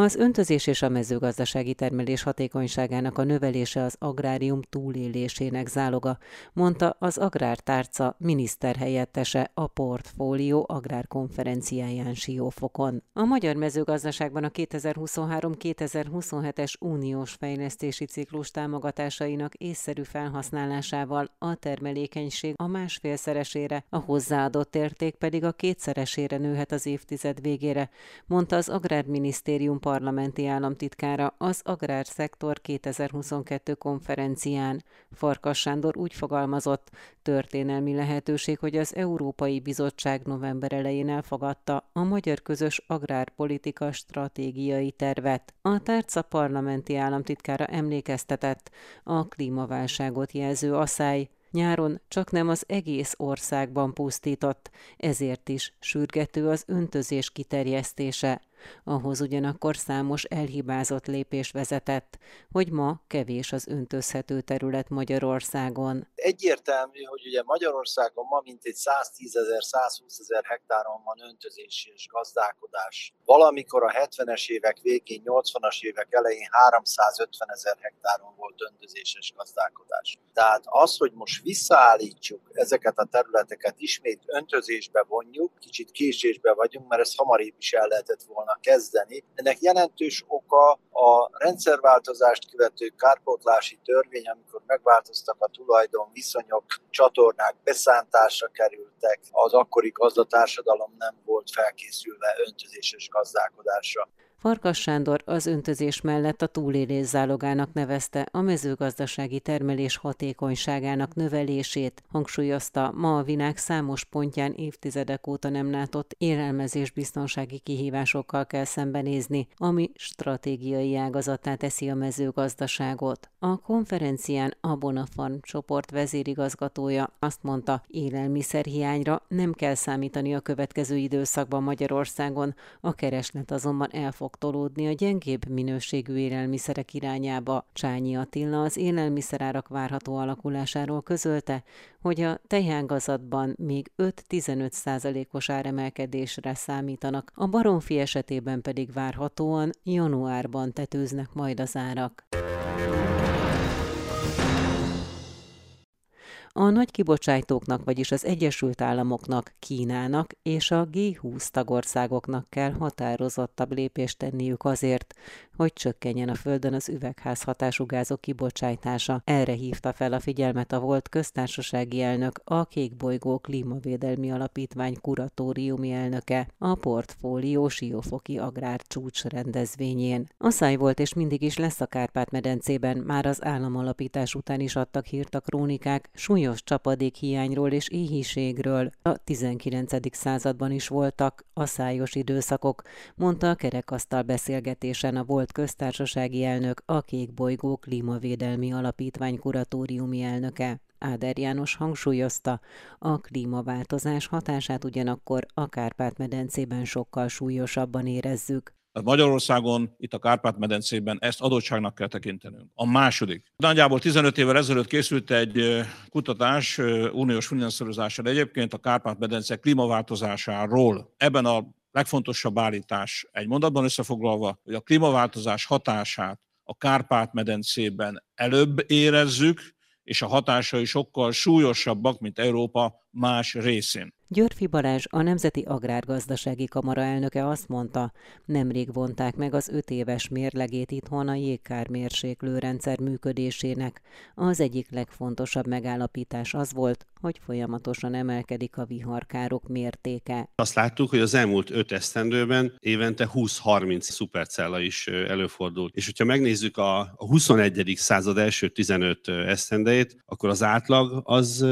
Az öntözés és a mezőgazdasági termelés hatékonyságának a növelése az agrárium túlélésének záloga, mondta az Agrártárca miniszterhelyettese a Portfólió agrárkonferenciáján Siófokon. A magyar mezőgazdaságban a 2023-2027-es uniós fejlesztési ciklus támogatásainak észszerű felhasználásával a termelékenység a másfélszeresére, a hozzáadott érték pedig a kétszeresére nőhet az évtized végére, mondta az Agrárminisztérium parlamenti államtitkára az Agrárszektor 2022 konferencián. Farkas Sándor úgy fogalmazott, történelmi lehetőség, hogy az Európai Bizottság november elején elfogadta a magyar közös agrárpolitika stratégiai tervet. A tárca parlamenti államtitkára emlékeztetett a klímaválságot jelző asszály, Nyáron csak nem az egész országban pusztított, ezért is sürgető az öntözés kiterjesztése. Ahhoz ugyanakkor számos elhibázott lépés vezetett, hogy ma kevés az öntözhető terület Magyarországon. Egyértelmű, hogy ugye Magyarországon ma mintegy 110 ezer, 120 ezer hektáron van öntözési és gazdálkodás. Valamikor a 70-es évek végén, 80-as évek elején 350 ezer hektáron volt öntözéses gazdálkodás. Tehát az, hogy most visszaállítsuk ezeket a területeket, ismét öntözésbe vonjuk, kicsit késésbe vagyunk, mert ezt hamarabb is el lehetett volna volna kezdeni. Ennek jelentős oka a rendszerváltozást követő kárpótlási törvény, amikor megváltoztak a tulajdon viszonyok, csatornák beszántásra kerültek, az akkori gazdatársadalom nem volt felkészülve öntözéses gazdálkodásra. Farkas Sándor az öntözés mellett a túlélés zálogának nevezte a mezőgazdasági termelés hatékonyságának növelését, hangsúlyozta ma a világ számos pontján évtizedek óta nem látott élelmezésbiztonsági kihívásokkal kell szembenézni, ami stratégiai ágazatá teszi a mezőgazdaságot. A konferencián a Bonafarm csoport vezérigazgatója azt mondta, élelmiszerhiányra nem kell számítani a következő időszakban Magyarországon, a kereslet azonban elfog fog tolódni a gyengébb minőségű élelmiszerek irányába. Csányi Attila az élelmiszerárak várható alakulásáról közölte, hogy a tejágazatban még 5-15 százalékos áremelkedésre számítanak, a baromfi esetében pedig várhatóan januárban tetőznek majd az árak. A nagy kibocsátóknak, vagyis az Egyesült Államoknak, Kínának és a G20 tagországoknak kell határozottabb lépést tenniük azért, hogy csökkenjen a Földön az üvegházhatású gázok kibocsátása. Erre hívta fel a figyelmet a volt köztársasági elnök, a Kékbolygó Klímavédelmi Alapítvány kuratóriumi elnöke, a portfólió Siófoki Agrár csúcs rendezvényén. A száj volt és mindig is lesz a Kárpát-medencében, már az államalapítás után is adtak hírt a krónikák, súlyos csapadék hiányról és éhiségről. A 19. században is voltak a szájos időszakok, mondta a kerekasztal beszélgetésen a volt köztársasági elnök, a Kék Bolygó Klímavédelmi Alapítvány kuratóriumi elnöke. Áder János hangsúlyozta, a klímaváltozás hatását ugyanakkor a Kárpát-medencében sokkal súlyosabban érezzük. Magyarországon, itt a Kárpát-medencében ezt adottságnak kell tekintenünk. A második. Nagyjából 15 évvel ezelőtt készült egy kutatás uniós finanszírozással egyébként a Kárpát-medence klímaváltozásáról. Ebben a legfontosabb állítás egy mondatban összefoglalva, hogy a klímaváltozás hatását a Kárpát-medencében előbb érezzük, és a hatásai sokkal súlyosabbak, mint Európa más részén. Györfi Balázs, a Nemzeti Agrárgazdasági Kamara elnöke azt mondta, nemrég vonták meg az öt éves mérlegét itthon a jégkármérséklő rendszer működésének. Az egyik legfontosabb megállapítás az volt, hogy folyamatosan emelkedik a viharkárok mértéke. Azt láttuk, hogy az elmúlt öt esztendőben évente 20-30 szupercella is előfordult. És hogyha megnézzük a 21. század első 15 esztendejét, akkor az átlag az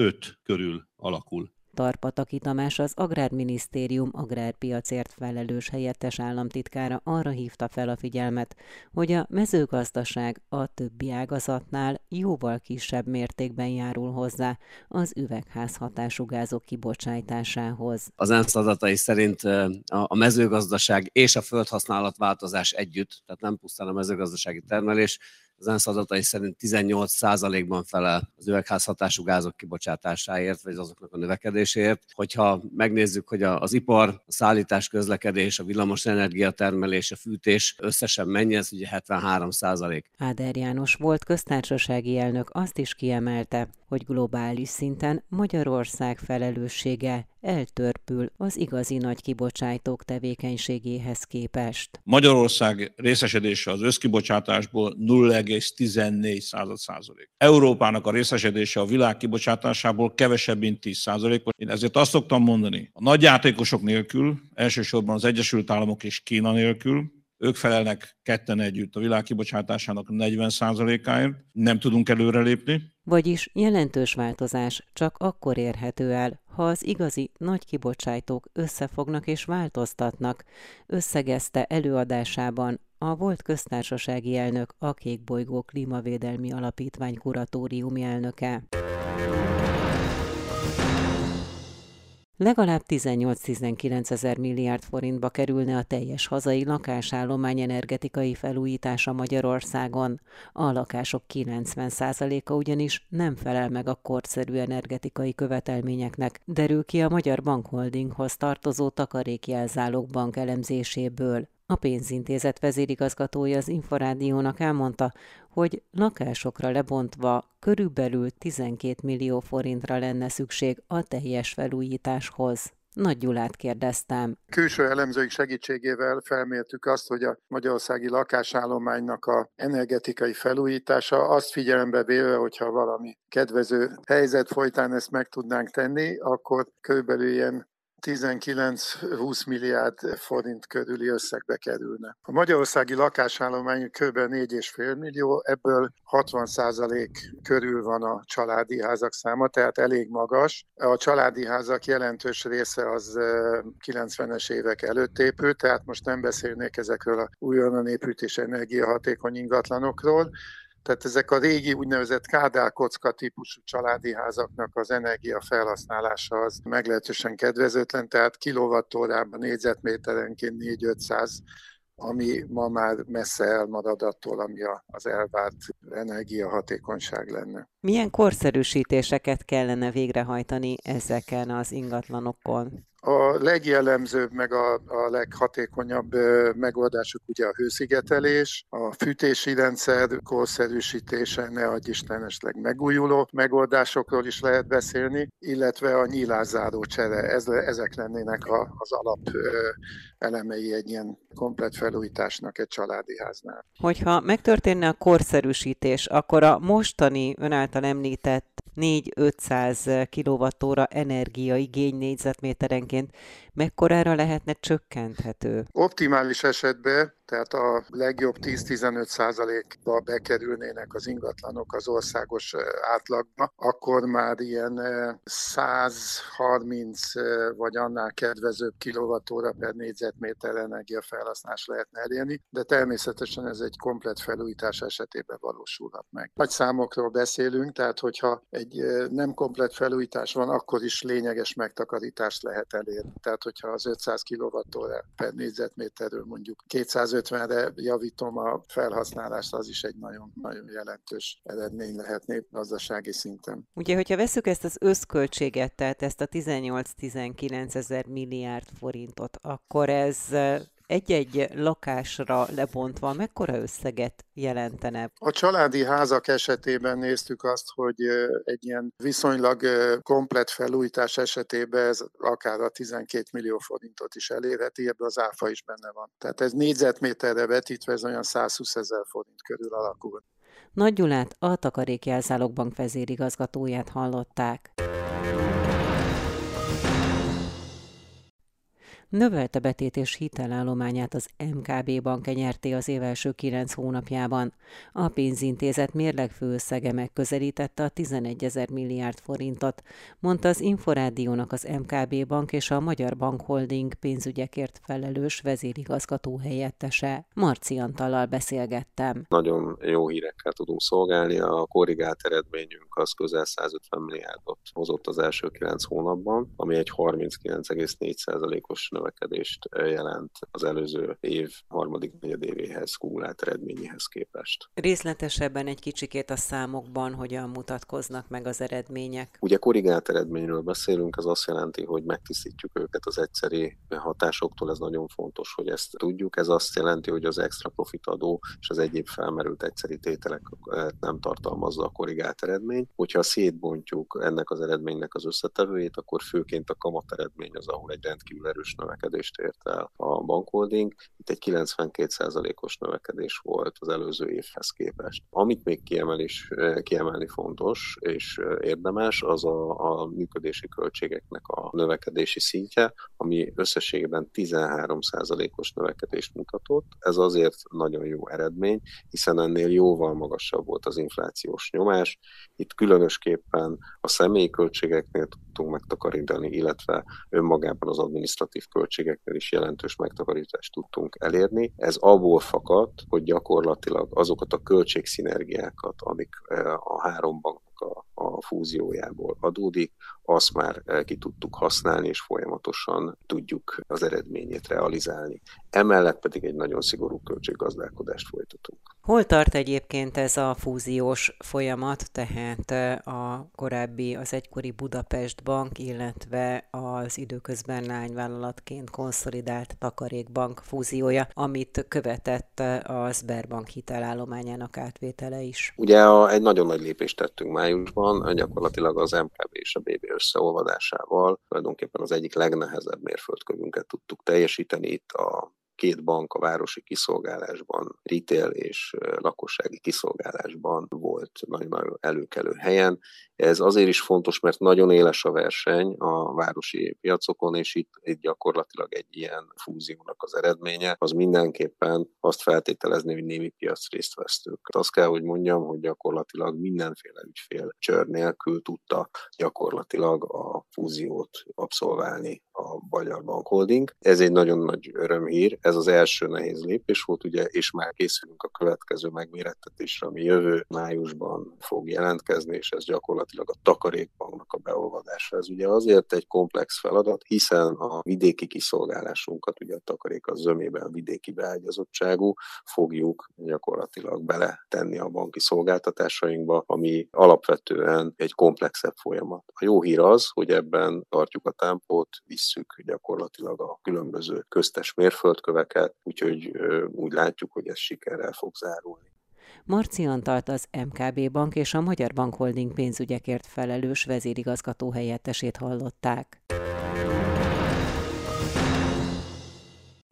5 körül alakul. Tarpataki Tamás az Agrárminisztérium agrárpiacért felelős helyettes államtitkára arra hívta fel a figyelmet, hogy a mezőgazdaság a többi ágazatnál jóval kisebb mértékben járul hozzá az üvegházhatású gázok kibocsátásához. Az ENSZ adatai szerint a mezőgazdaság és a földhasználat változás együtt, tehát nem pusztán a mezőgazdasági termelés, az ENSZ adatai szerint 18%-ban felel az üvegházhatású gázok kibocsátásáért, vagy azoknak a növekedéséért. Hogyha megnézzük, hogy az ipar, a szállítás, közlekedés, a villamos energiatermelés, a fűtés összesen mennyi, ez ugye 73 százalék. Áder János volt köztársasági elnök azt is kiemelte, hogy globális szinten Magyarország felelőssége eltörpül az igazi nagy kibocsátók tevékenységéhez képest. Magyarország részesedése az összkibocsátásból 0,14 százalék. Európának a részesedése a világ kibocsátásából kevesebb, mint 10 százalék. Én ezért azt szoktam mondani, a nagy játékosok nélkül, elsősorban az Egyesült Államok és Kína nélkül, ők felelnek ketten együtt a világ kibocsátásának 40%-áért, nem tudunk előrelépni. Vagyis jelentős változás csak akkor érhető el, ha az igazi nagy kibocsátók összefognak és változtatnak, összegezte előadásában a volt köztársasági elnök a Kékbolygó Klímavédelmi Alapítvány kuratóriumi elnöke. Legalább 18-19 ezer milliárd forintba kerülne a teljes hazai lakásállomány energetikai felújítása Magyarországon. A lakások 90%-a ugyanis nem felel meg a korszerű energetikai követelményeknek, derül ki a Magyar Bankholdinghoz tartozó takarékjelzálók bank elemzéséből. A pénzintézet vezérigazgatója az Inforádiónak elmondta, hogy lakásokra lebontva körülbelül 12 millió forintra lenne szükség a teljes felújításhoz. Nagy Gyulát kérdeztem. Külső elemzőik segítségével felmértük azt, hogy a magyarországi lakásállománynak a energetikai felújítása azt figyelembe véve, hogyha valami kedvező helyzet folytán ezt meg tudnánk tenni, akkor körülbelül ilyen 19-20 milliárd forint körüli összegbe kerülne. A magyarországi lakásállomány kb. 4,5 millió, ebből 60% körül van a családi házak száma, tehát elég magas. A családi házak jelentős része az 90-es évek előtt épült, tehát most nem beszélnék ezekről a újonnan épült és energiahatékony ingatlanokról, tehát ezek a régi úgynevezett kádárkocka típusú családi házaknak az energia felhasználása az meglehetősen kedvezőtlen, tehát kilovattórában négyzetméterenként 4-500 ami ma már messze elmarad attól, ami az elvárt energiahatékonyság lenne. Milyen korszerűsítéseket kellene végrehajtani ezeken az ingatlanokon? A legjellemzőbb, meg a, a leghatékonyabb megoldásuk ugye a hőszigetelés, a fűtési rendszer korszerűsítése, ne adj Isten esetleg megújuló megoldásokról is lehet beszélni, illetve a nyílászáró csere, ez, ezek lennének a, az alap elemei egy ilyen komplet felújításnak egy családi háznál. Hogyha megtörténne a korszerűsítés, akkor a mostani ön által említett 4-500 kWh energiaigény négyzetméterenként mekkorára lehetne csökkenthető? Optimális esetben, tehát a legjobb 10-15 százalékba bekerülnének az ingatlanok az országos átlagba, akkor már ilyen 130 vagy annál kedvezőbb kilovatóra per négyzetméter energiafelhasználás lehetne elérni, de természetesen ez egy komplet felújítás esetében valósulhat meg. Nagy számokról beszélünk, tehát hogyha egy nem komplet felújítás van, akkor is lényeges megtakarítást lehet elérni. Tehát hogyha az 500 kWh per négyzetméterről mondjuk 250-re javítom a felhasználást, az is egy nagyon, nagyon jelentős eredmény lehetne gazdasági szinten. Ugye, hogyha veszük ezt az összköltséget, tehát ezt a 18-19 ezer milliárd forintot, akkor ez egy-egy lakásra lebontva mekkora összeget jelentene? A családi házak esetében néztük azt, hogy egy ilyen viszonylag komplet felújítás esetében ez akár a 12 millió forintot is elérheti, ebben az áfa is benne van. Tehát ez négyzetméterre vetítve ez olyan 120 ezer forint körül alakul. Nagy Gyulát, a Takarékjelzálogbank vezérigazgatóját hallották. Növelte betét és hitelállományát az MKB bank nyerté az év első kilenc hónapjában. A pénzintézet mérleg főösszege megközelítette a 11 ezer milliárd forintot, mondta az Inforádiónak az MKB bank és a Magyar Bank Holding pénzügyekért felelős vezérigazgató helyettese. Marci Antallal beszélgettem. Nagyon jó hírekkel tudunk szolgálni, a korrigált eredményünk az közel 150 milliárdot hozott az első kilenc hónapban, ami egy 39,4%-os növekedést jelent az előző év harmadik negyedévéhez, kumulált eredményéhez képest. Részletesebben egy kicsikét a számokban hogyan mutatkoznak meg az eredmények? Ugye korrigált eredményről beszélünk, ez azt jelenti, hogy megtisztítjuk őket az egyszeri hatásoktól, ez nagyon fontos, hogy ezt tudjuk. Ez azt jelenti, hogy az extra profit adó és az egyéb felmerült egyszeri tételek nem tartalmazza a korrigált eredmény. Hogyha szétbontjuk ennek az eredménynek az összetevőjét, akkor főként a kamat eredmény az, ahol egy rendkívül erős növekedést ért el a bankholding. Itt egy 92%-os növekedés volt az előző évhez képest. Amit még kiemelés, kiemelni fontos és érdemes, az a, a működési költségeknek a növekedési szintje, ami összességében 13%-os növekedést mutatott. Ez azért nagyon jó eredmény, hiszen ennél jóval magasabb volt az inflációs nyomás. Itt különösképpen a személyi költségeknél tudtunk megtakarítani, illetve önmagában az adminisztratív költségeknél is jelentős megtakarítást tudtunk elérni. Ez abból fakadt, hogy gyakorlatilag azokat a költségszinergiákat, amik eh, a három banknak a a fúziójából adódik, azt már eh, ki tudtuk használni, és folyamatosan tudjuk az eredményét realizálni. Emellett pedig egy nagyon szigorú költséggazdálkodást folytatunk. Hol tart egyébként ez a fúziós folyamat, tehát eh, a korábbi, az egykori Budapest Bank, illetve az időközben lányvállalatként konszolidált Takarékbank fúziója, amit követett a Sberbank hitelállományának átvétele is? Ugye a, egy nagyon nagy lépést tettünk májusban, gyakorlatilag az MKB és a BB összeolvadásával tulajdonképpen az egyik legnehezebb mérföldkövünket tudtuk teljesíteni itt a két bank a városi kiszolgálásban, retail és lakossági kiszolgálásban volt nagyon-nagyon előkelő helyen. Ez azért is fontos, mert nagyon éles a verseny a városi piacokon, és itt, itt gyakorlatilag egy ilyen fúziónak az eredménye, az mindenképpen azt feltételezni, hogy némi piacrészt vesztők. Azt kell, hogy mondjam, hogy gyakorlatilag mindenféle ügyfél csör nélkül tudta gyakorlatilag a fúziót abszolválni a Magyar Bank Holding. Ez egy nagyon nagy örömhír, ez az első nehéz lépés volt, ugye, és már készülünk a következő megmérettetésre, ami jövő májusban fog jelentkezni, és ez gyakorlatilag a takarékbanknak a beolvadása. Ez ugye azért egy komplex feladat, hiszen a vidéki kiszolgálásunkat, ugye a takarék az zömében vidéki beágyazottságú, fogjuk gyakorlatilag bele tenni a banki szolgáltatásainkba, ami alapvetően egy komplexebb folyamat. A jó hír az, hogy ebben tartjuk a tempót, visszük gyakorlatilag a különböző köztes mérföldköveket, úgyhogy úgy látjuk, hogy ez sikerrel fog zárulni. Marci Antalt az MKB Bank és a Magyar Bank Holding pénzügyekért felelős vezérigazgató helyettesét hallották.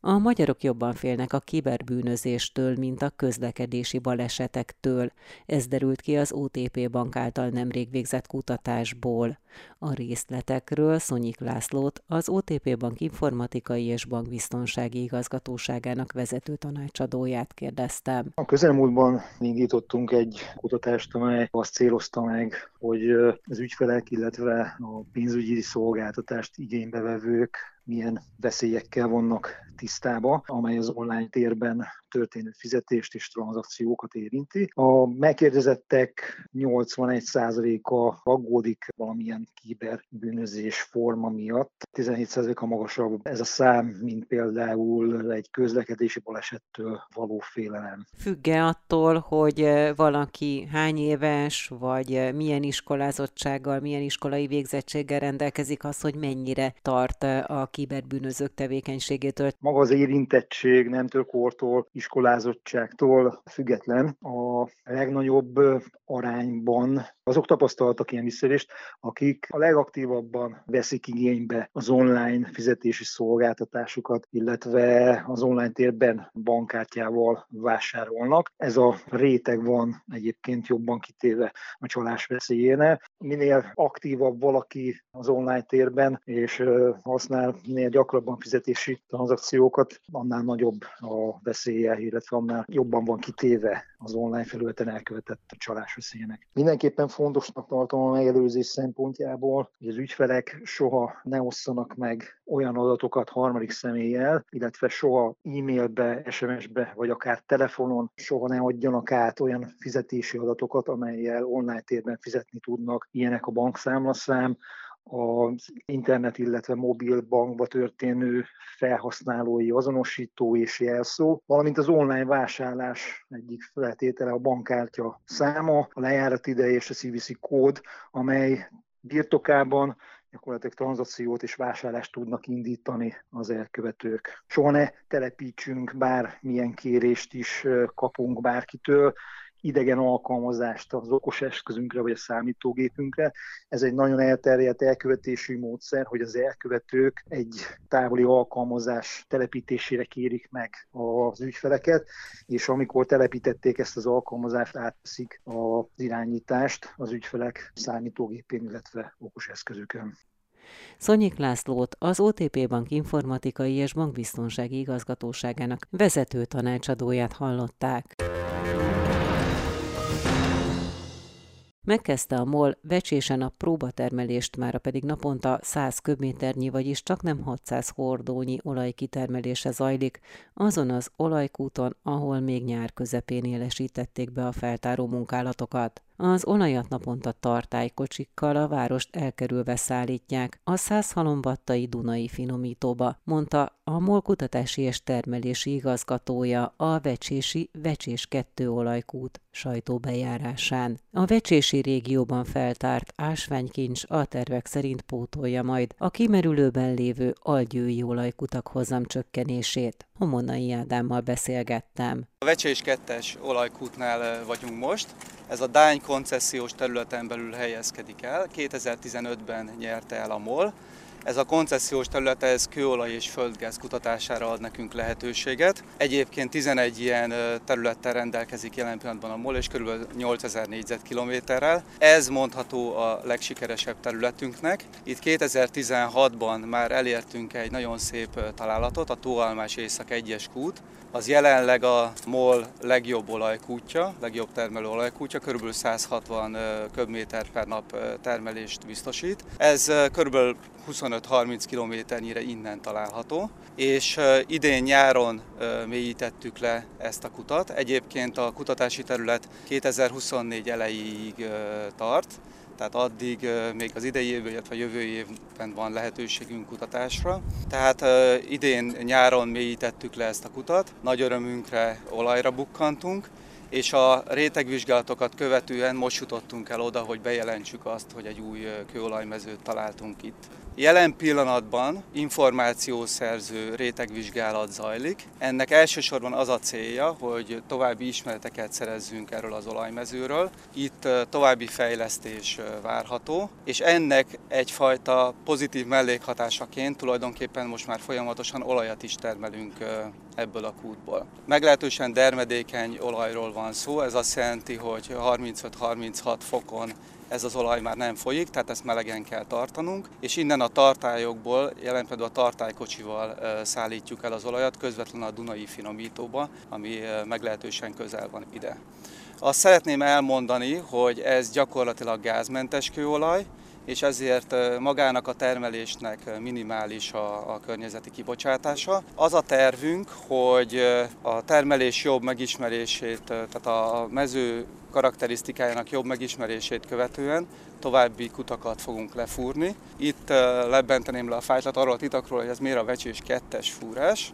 A magyarok jobban félnek a kiberbűnözéstől, mint a közlekedési balesetektől. Ez derült ki az OTP bank által nemrég végzett kutatásból. A részletekről Szonyik Lászlót, az OTP bank informatikai és bankbiztonsági igazgatóságának vezető tanácsadóját kérdeztem. A közelmúltban indítottunk egy kutatást, amely azt célozta meg, hogy az ügyfelek, illetve a pénzügyi szolgáltatást igénybevevők milyen veszélyekkel vannak tisztába, amely az online térben történő fizetést és tranzakciókat érinti. A megkérdezettek 81%-a aggódik valamilyen kiberbűnözés forma miatt. 17%-a magasabb ez a szám, mint például egy közlekedési balesettől való félelem. Függe attól, hogy valaki hány éves, vagy milyen iskolázottsággal, milyen iskolai végzettséggel rendelkezik az, hogy mennyire tart a kiberbűnözők tevékenységétől. Maga az érintettség nemtől, kortól, iskolázottságtól független. A legnagyobb arányban azok tapasztaltak ilyen visszaélést, akik a legaktívabban veszik igénybe az online fizetési szolgáltatásukat, illetve az online térben bankkártyával vásárolnak. Ez a réteg van egyébként jobban kitéve a csalás veszélyének. Minél aktívabb valaki az online térben, és használ minél gyakrabban fizetési tranzakciókat, annál nagyobb a veszélye, illetve annál jobban van kitéve az online felületen elkövetett csalás veszélyének. Mindenképpen fontosnak tartom a megelőzés szempontjából, hogy az ügyfelek soha ne osszanak meg olyan adatokat harmadik személlyel, illetve soha e-mailbe, SMS-be, vagy akár telefonon soha ne adjanak át olyan fizetési adatokat, amelyel online térben fizetni tudnak. Ilyenek a bankszámlaszám, az internet, illetve mobil bankba történő felhasználói azonosító és jelszó, valamint az online vásárlás egyik feltétele a bankkártya száma, a lejárat ideje és a CVC kód, amely birtokában gyakorlatilag tranzakciót és vásárlást tudnak indítani az elkövetők. Soha ne telepítsünk bármilyen kérést is kapunk bárkitől, idegen alkalmazást az okos eszközünkre vagy a számítógépünkre. Ez egy nagyon elterjedt elkövetési módszer, hogy az elkövetők egy távoli alkalmazás telepítésére kérik meg az ügyfeleket, és amikor telepítették ezt az alkalmazást, átveszik az irányítást az ügyfelek számítógépén, illetve okos eszközükön. Szonyik Lászlót az OTP Bank informatikai és bankbiztonsági igazgatóságának vezető tanácsadóját hallották. Megkezdte a MOL vecsésen a próbatermelést, mára pedig naponta 100 köbméternyi, vagyis csak nem 600 hordónyi olaj kitermelése zajlik, azon az olajkúton, ahol még nyár közepén élesítették be a feltáró munkálatokat. Az olajat naponta tartálykocsikkal a várost elkerülve szállítják a 100 halombattai Dunai finomítóba, mondta a MOL kutatási és termelési igazgatója a Vecsési Vecsés 2 olajkút sajtóbejárásán. A Vecsési régióban feltárt ásványkincs a tervek szerint pótolja majd a kimerülőben lévő algyői olajkutak hozamcsökkenését. Homonai Ádámmal beszélgettem. A Vecsés 2-es olajkútnál vagyunk most. Ez a Dány koncesziós területen belül helyezkedik el. 2015-ben nyerte el a MOL. Ez a koncesziós terület ez kőolaj és földgáz kutatására ad nekünk lehetőséget. Egyébként 11 ilyen területtel rendelkezik jelen pillanatban a MOL, és kb. 8000 négyzetkilométerrel. Ez mondható a legsikeresebb területünknek. Itt 2016-ban már elértünk egy nagyon szép találatot, a Tóalmás Észak 1-es kút, az jelenleg a MOL legjobb olajkútja, legjobb termelő olajkútja, kb. 160 köbméter per nap termelést biztosít. Ez kb. 25-30 kilométernyire innen található, és idén nyáron mélyítettük le ezt a kutat. Egyébként a kutatási terület 2024 elejéig tart, tehát addig még az idei évben, illetve a jövő évben van lehetőségünk kutatásra. Tehát idén nyáron mélyítettük le ezt a kutat, nagy örömünkre olajra bukkantunk, és a rétegvizsgálatokat követően most jutottunk el oda, hogy bejelentsük azt, hogy egy új kőolajmezőt találtunk itt. Jelen pillanatban információszerző rétegvizsgálat zajlik. Ennek elsősorban az a célja, hogy további ismereteket szerezzünk erről az olajmezőről. Itt további fejlesztés várható, és ennek egyfajta pozitív mellékhatásaként tulajdonképpen most már folyamatosan olajat is termelünk ebből a kútból. Meglehetősen dermedékeny olajról van szó, ez azt jelenti, hogy 35-36 fokon ez az olaj már nem folyik, tehát ezt melegen kell tartanunk, és innen a tartályokból, jelen például a tartálykocsival szállítjuk el az olajat közvetlenül a Dunai finomítóba, ami meglehetősen közel van ide. Azt szeretném elmondani, hogy ez gyakorlatilag gázmentes kőolaj, és ezért magának a termelésnek minimális a, a környezeti kibocsátása. Az a tervünk, hogy a termelés jobb megismerését, tehát a mező karakterisztikájának jobb megismerését követően további kutakat fogunk lefúrni. Itt lebenteném le a fájtlat arról a titakról, hogy ez miért a vecsés kettes fúrás.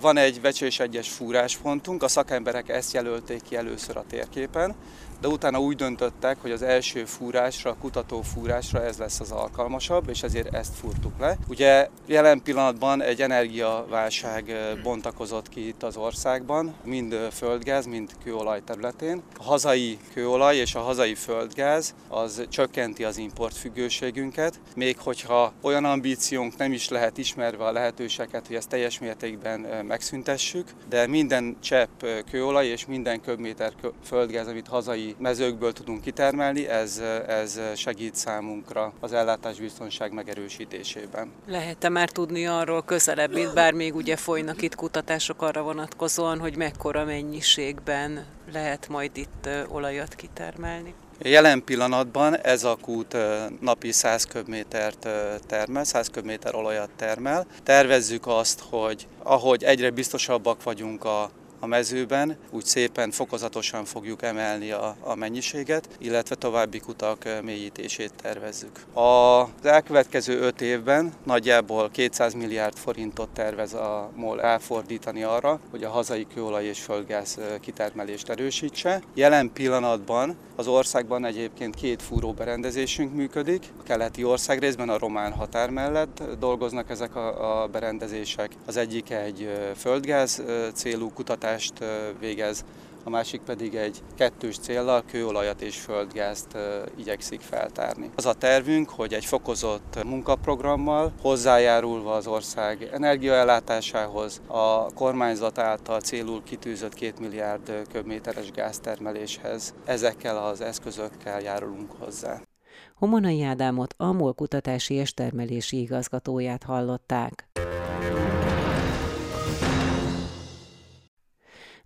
Van egy vecsés egyes fúráspontunk, a szakemberek ezt jelölték ki először a térképen, de utána úgy döntöttek, hogy az első fúrásra, kutató fúrásra ez lesz az alkalmasabb, és ezért ezt fúrtuk le. Ugye jelen pillanatban egy energiaválság bontakozott ki itt az országban, mind földgáz, mind kőolaj területén. A hazai kőolaj és a hazai földgáz az csökkenti az importfüggőségünket, még hogyha olyan ambíciónk nem is lehet ismerve a lehetőséget, hogy ezt teljes mértékben megszüntessük, de minden csepp kőolaj és minden köbméter földgáz, amit hazai mezőkből tudunk kitermelni, ez, ez segít számunkra az ellátásbiztonság megerősítésében. Lehet-e már tudni arról közelebb, mint bár még ugye folynak itt kutatások arra vonatkozóan, hogy mekkora mennyiségben lehet majd itt olajat kitermelni? Jelen pillanatban ez a kút napi 100 köbmétert termel, 100 köbméter olajat termel. Tervezzük azt, hogy ahogy egyre biztosabbak vagyunk a a mezőben, úgy szépen fokozatosan fogjuk emelni a, a mennyiséget, illetve további kutak mélyítését tervezzük. Az elkövetkező öt évben nagyjából 200 milliárd forintot tervez a MOL elfordítani arra, hogy a hazai kőolaj és földgáz kitermelést erősítse. Jelen pillanatban az országban egyébként két fúróberendezésünk működik. A keleti országrészben a román határ mellett dolgoznak ezek a, a berendezések. Az egyik egy földgáz célú kutatást végez, a másik pedig egy kettős céllal kőolajat és földgázt igyekszik feltárni. Az a tervünk, hogy egy fokozott munkaprogrammal hozzájárulva az ország energiaellátásához a kormányzat által célul kitűzött 2 milliárd köbméteres gáztermeléshez ezekkel az eszközökkel járulunk hozzá. Homonai Ádámot a MOL kutatási és termelési igazgatóját hallották.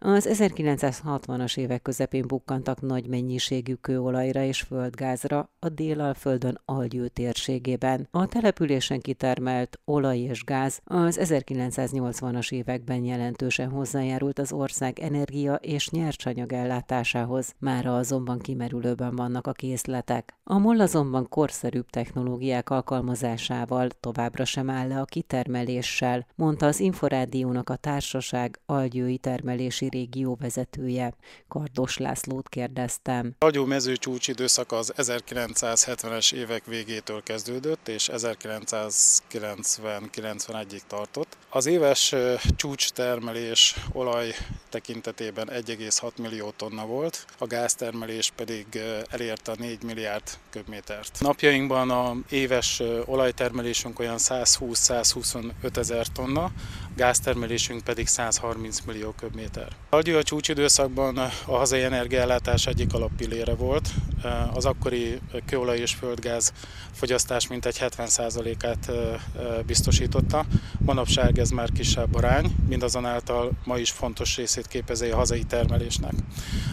Az 1960-as évek közepén bukkantak nagy mennyiségű kőolajra és földgázra a Délalföldön Algyő térségében. A településen kitermelt olaj és gáz az 1980-as években jelentősen hozzájárult az ország energia és nyersanyag ellátásához, mára azonban kimerülőben vannak a készletek. A MOL azonban korszerűbb technológiák alkalmazásával továbbra sem áll le a kitermeléssel, mondta az Inforádiónak a társaság algyői termelési régió vezetője. Kardos Lászlót kérdeztem. Agyó mező csúcsidőszak az 1970-es évek végétől kezdődött, és 1990-91-ig tartott. Az éves csúcstermelés olaj tekintetében 1,6 millió tonna volt, a gáztermelés pedig elérte a 4 milliárd köbmétert. Napjainkban a éves olajtermelésünk olyan 120-125 ezer tonna, gáztermelésünk pedig 130 millió köbméter. A csúcsidőszakban a hazai energiállátás egyik alappillére volt. Az akkori kőolaj és földgáz fogyasztás mintegy 70%-át biztosította. Manapság ez már kisebb arány, mindazonáltal ma is fontos részét képezi a hazai termelésnek.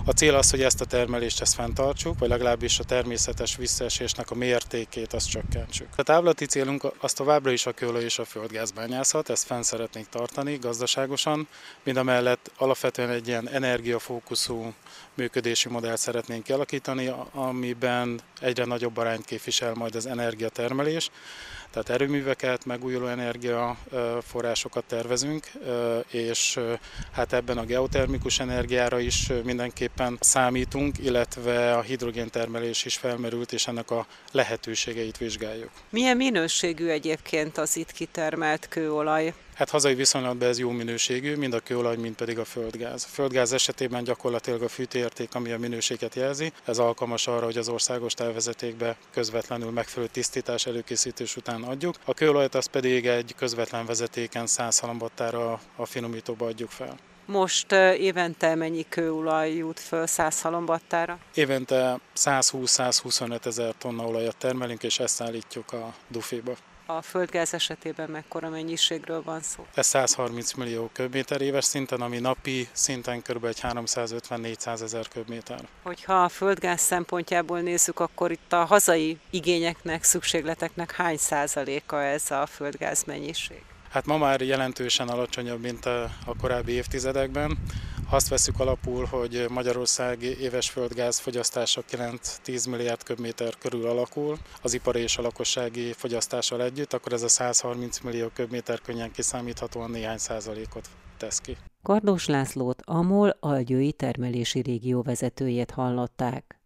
A cél az, hogy ezt a termelést ezt fenntartsuk, vagy legalábbis a természetes visszaesésnek a mértékét azt csökkentsük. A távlati célunk az továbbra is a kőolaj és a földgáz bányászat, ezt fenn szeretnénk tartani gazdaságosan, mind a mellett alapvetően egy ilyen energiafókuszú működési modellt szeretnénk kialakítani, amiben egyre nagyobb arányt képvisel majd az energiatermelés, tehát erőműveket, megújuló energiaforrásokat tervezünk, és hát ebben a geotermikus energiára is mindenképpen számítunk, illetve a hidrogéntermelés is felmerült, és ennek a lehetőségeit vizsgáljuk. Milyen minőségű egyébként az itt kitermelt kőolaj? Hát hazai viszonylatban ez jó minőségű, mind a kőolaj, mind pedig a földgáz. A földgáz esetében gyakorlatilag a fűtőérték, ami a minőséget jelzi, ez alkalmas arra, hogy az országos tervezetékbe közvetlenül megfelelő tisztítás előkészítés után adjuk. A kőolajat az pedig egy közvetlen vezetéken 100 halombattára a finomítóba adjuk fel. Most évente mennyi kőolaj jut föl 100 halombattára? Évente 120-125 ezer tonna olajat termelünk, és ezt szállítjuk a Duféba. A földgáz esetében mekkora mennyiségről van szó? Ez 130 millió köbméter éves szinten, ami napi szinten kb. egy 350-400 ezer köbméter. Hogyha a földgáz szempontjából nézzük, akkor itt a hazai igényeknek, szükségleteknek hány százaléka ez a földgáz mennyiség? Hát ma már jelentősen alacsonyabb, mint a, korábbi évtizedekben. Azt veszük alapul, hogy Magyarország éves földgáz fogyasztása 9-10 milliárd köbméter körül alakul, az ipari és a lakossági fogyasztással együtt, akkor ez a 130 millió köbméter könnyen kiszámíthatóan néhány százalékot tesz ki. Kardós Lászlót, a MOL algyői termelési régió vezetőjét hallották.